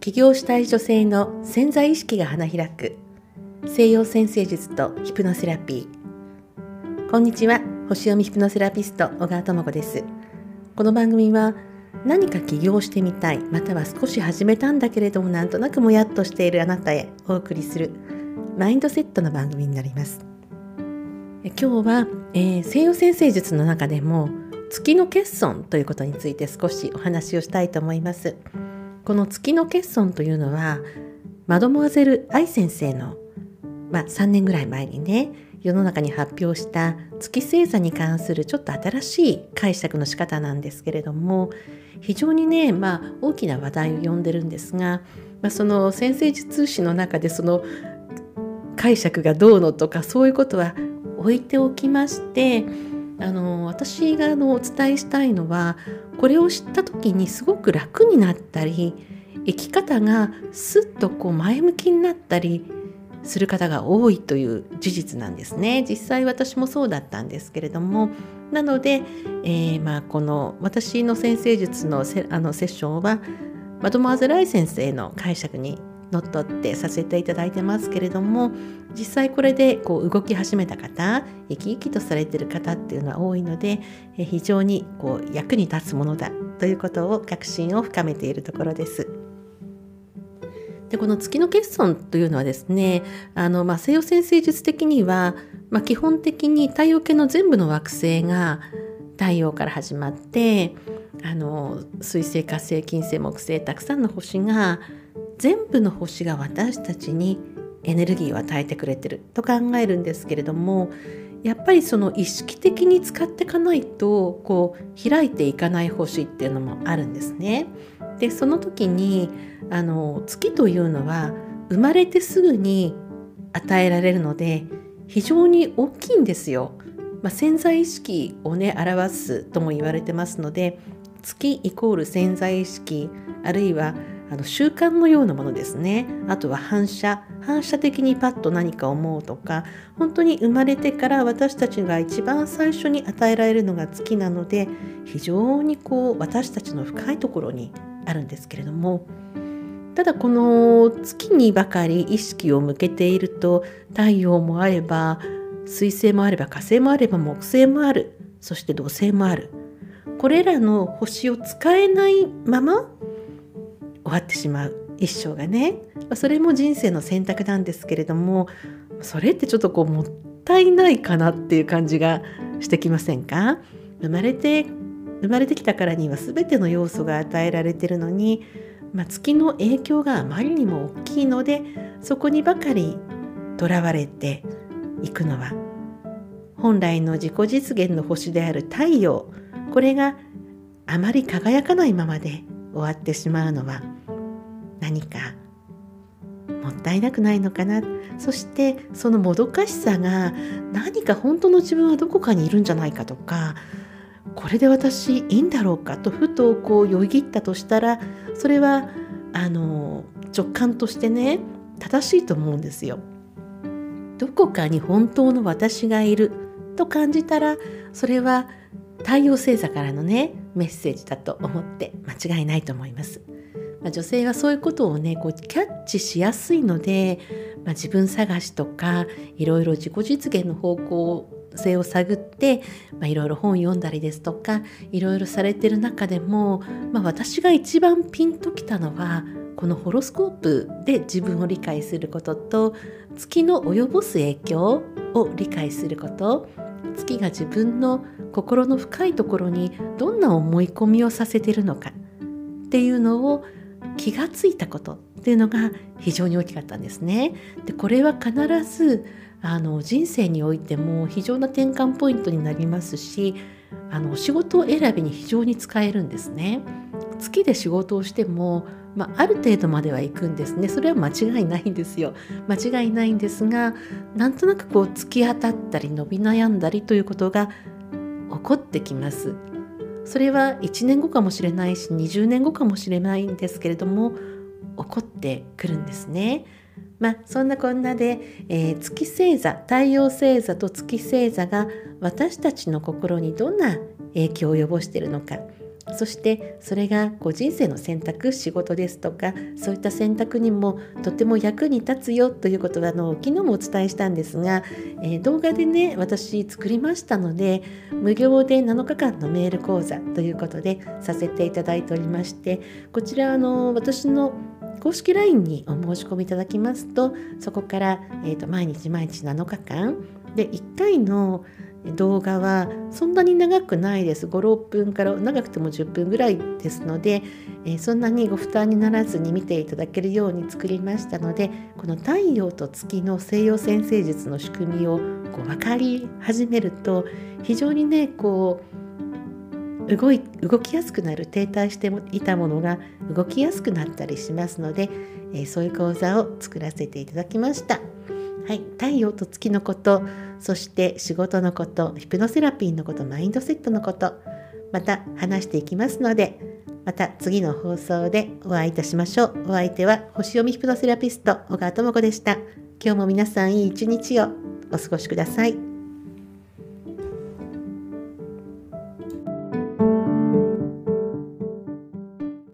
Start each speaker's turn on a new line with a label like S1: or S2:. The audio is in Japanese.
S1: 起業したい女性の潜在意識が花開く。西洋先生術とヒプノセラピー。こんにちは。星読みヒプノセラピスト小川智子です。この番組は何か起業してみたいまたは少し始めたんだけれどもなんとなくもやっとしているあなたへお送りするマインドセットの番組になります。今日は、えー、西洋先生術の中でも月の欠損ということについて少しお話をしたいと思います。この月の欠損というのはマドモアゼル・愛先生の、まあ、3年ぐらい前にね世の中に発表した月星座に関するちょっと新しい解釈の仕方なんですけれども非常にね、まあ、大きな話題を呼んでるんですが、まあ、その先生術師の中でその解釈がどうのとかそういうことは置いておきましてあの私があのお伝えしたいのはこれを知った時にすごく楽になったり生き方がすっとこう前向きになったりする方が多いという事実なんですね。実際私もそうだったんですけれども。なので、えー、まあこの私の先生術のセあのセッションはマドモアゼライ先生の解釈にのっとってさせていただいてますけれども実際これでこう動き始めた方生き生きとされてる方っていうのは多いので非常にこう役に立つものだということを確信を深めているところです。でこの月の欠損というのはですねあの、まあ、西洋先生術的には、まあ、基本的に太陽系の全部の惑星が太陽から始まってあの水星火星金星木星たくさんの星が全部の星が私たちにエネルギーを与えてくれてると考えるんですけれどもやっぱりその意識的に使っていかないとこう開いていかない星っていうのもあるんですね。でその時にあの月というのは生まれてすぐに与えられるので非常に大きいんですよ。まあ、潜在意識をね表すとも言われてますので月イコール潜在意識あるいはあの習慣のようなものですね。あとは反射。反射的にパッと何か思うとか本当に生まれてから私たちが一番最初に与えられるのが月なので非常にこう私たちの深いところにあるんですけれども。ただこの月にばかり意識を向けていると太陽もあれば水星もあれば火星もあれば木星もある。そして土星もある。これらの星を使えないまま終わってしまう一生がね。それも人生の選択なんですけれどもそれってちょっとこうもったいないかなっていう感じがしてきませんか？生まれて生まれてきたからには全ての要素が与えられてるのに、まあ、月の影響があまりにも大きいのでそこにばかりとらわれていくのは本来の自己実現の星である太陽。これがあまり輝かないままで終わってしまうのは何かもったいなくないのかなそしてそのもどかしさが何か本当の自分はどこかにいるんじゃないかとかこれで私いいんだろうかとふとこうよぎったとしたらそれはあの直感としてね正しいと思うんですよ。どこかに本当の私がいると感じたらそれは太陽星座からのねメッセージだと思って間違いないと思います。まあ、女性はそういうことをねこうキャッチしやすいので、まあ、自分探しとかいろいろ自己実現の方向性を探って、まあ、いろいろ本読んだりですとかいろいろされてる中でも、まあ、私が一番ピンときたのはこのホロスコープで自分を理解することと月の及ぼす影響を理解すること月が自分の心の深いところにどんな思い込みをさせてるのかっていうのを気がついたことっていうのが非常に大きかったんですね。でこれは必ずあの人生においても非常な転換ポイントになりますしあの仕事選びに非常に使えるんですね。月で仕事をしてもまあ、ある程度までは行くんですねそれは間違いないんですよ間違いないんですがなんとなくこう突き当たったり伸び悩んだりということが起こってきますそれは1年後かもしれないし20年後かもしれないんですけれども起こってくるんですね。まあそんなこんなで、えー、月星座太陽星座と月星座が私たちの心にどんな影響を及ぼしているのかそしてそれがこう人生の選択仕事ですとかそういった選択にもとても役に立つよということはあの昨日もお伝えしたんですが、えー、動画でね私作りましたので無料で7日間のメール講座ということでさせていただいておりましてこちらあの私の公式 LINE にお申し込みいただきますとそこから、えーと、毎日毎日7日間で1回の動画はそんなに長くないです56分から長くても10分ぐらいですので、そんなにご負担にならずに見ていただけるように作りましたのでこの太陽と月の西洋先生術の仕組みをこう分かり始めると非常にねこう動い動きやすくなる停滞していたものが動きやすくなったりしますので、え、そういう講座を作らせていただきました。はい、太陽と月のことそして仕事のことヒプノセラピーのことマインドセットのことまた話していきますのでまた次の放送でお会いいたしましょう。お相手は星読みヒプノセラピスト小川智子でした。今日も皆さんいい一日をお過ごしください。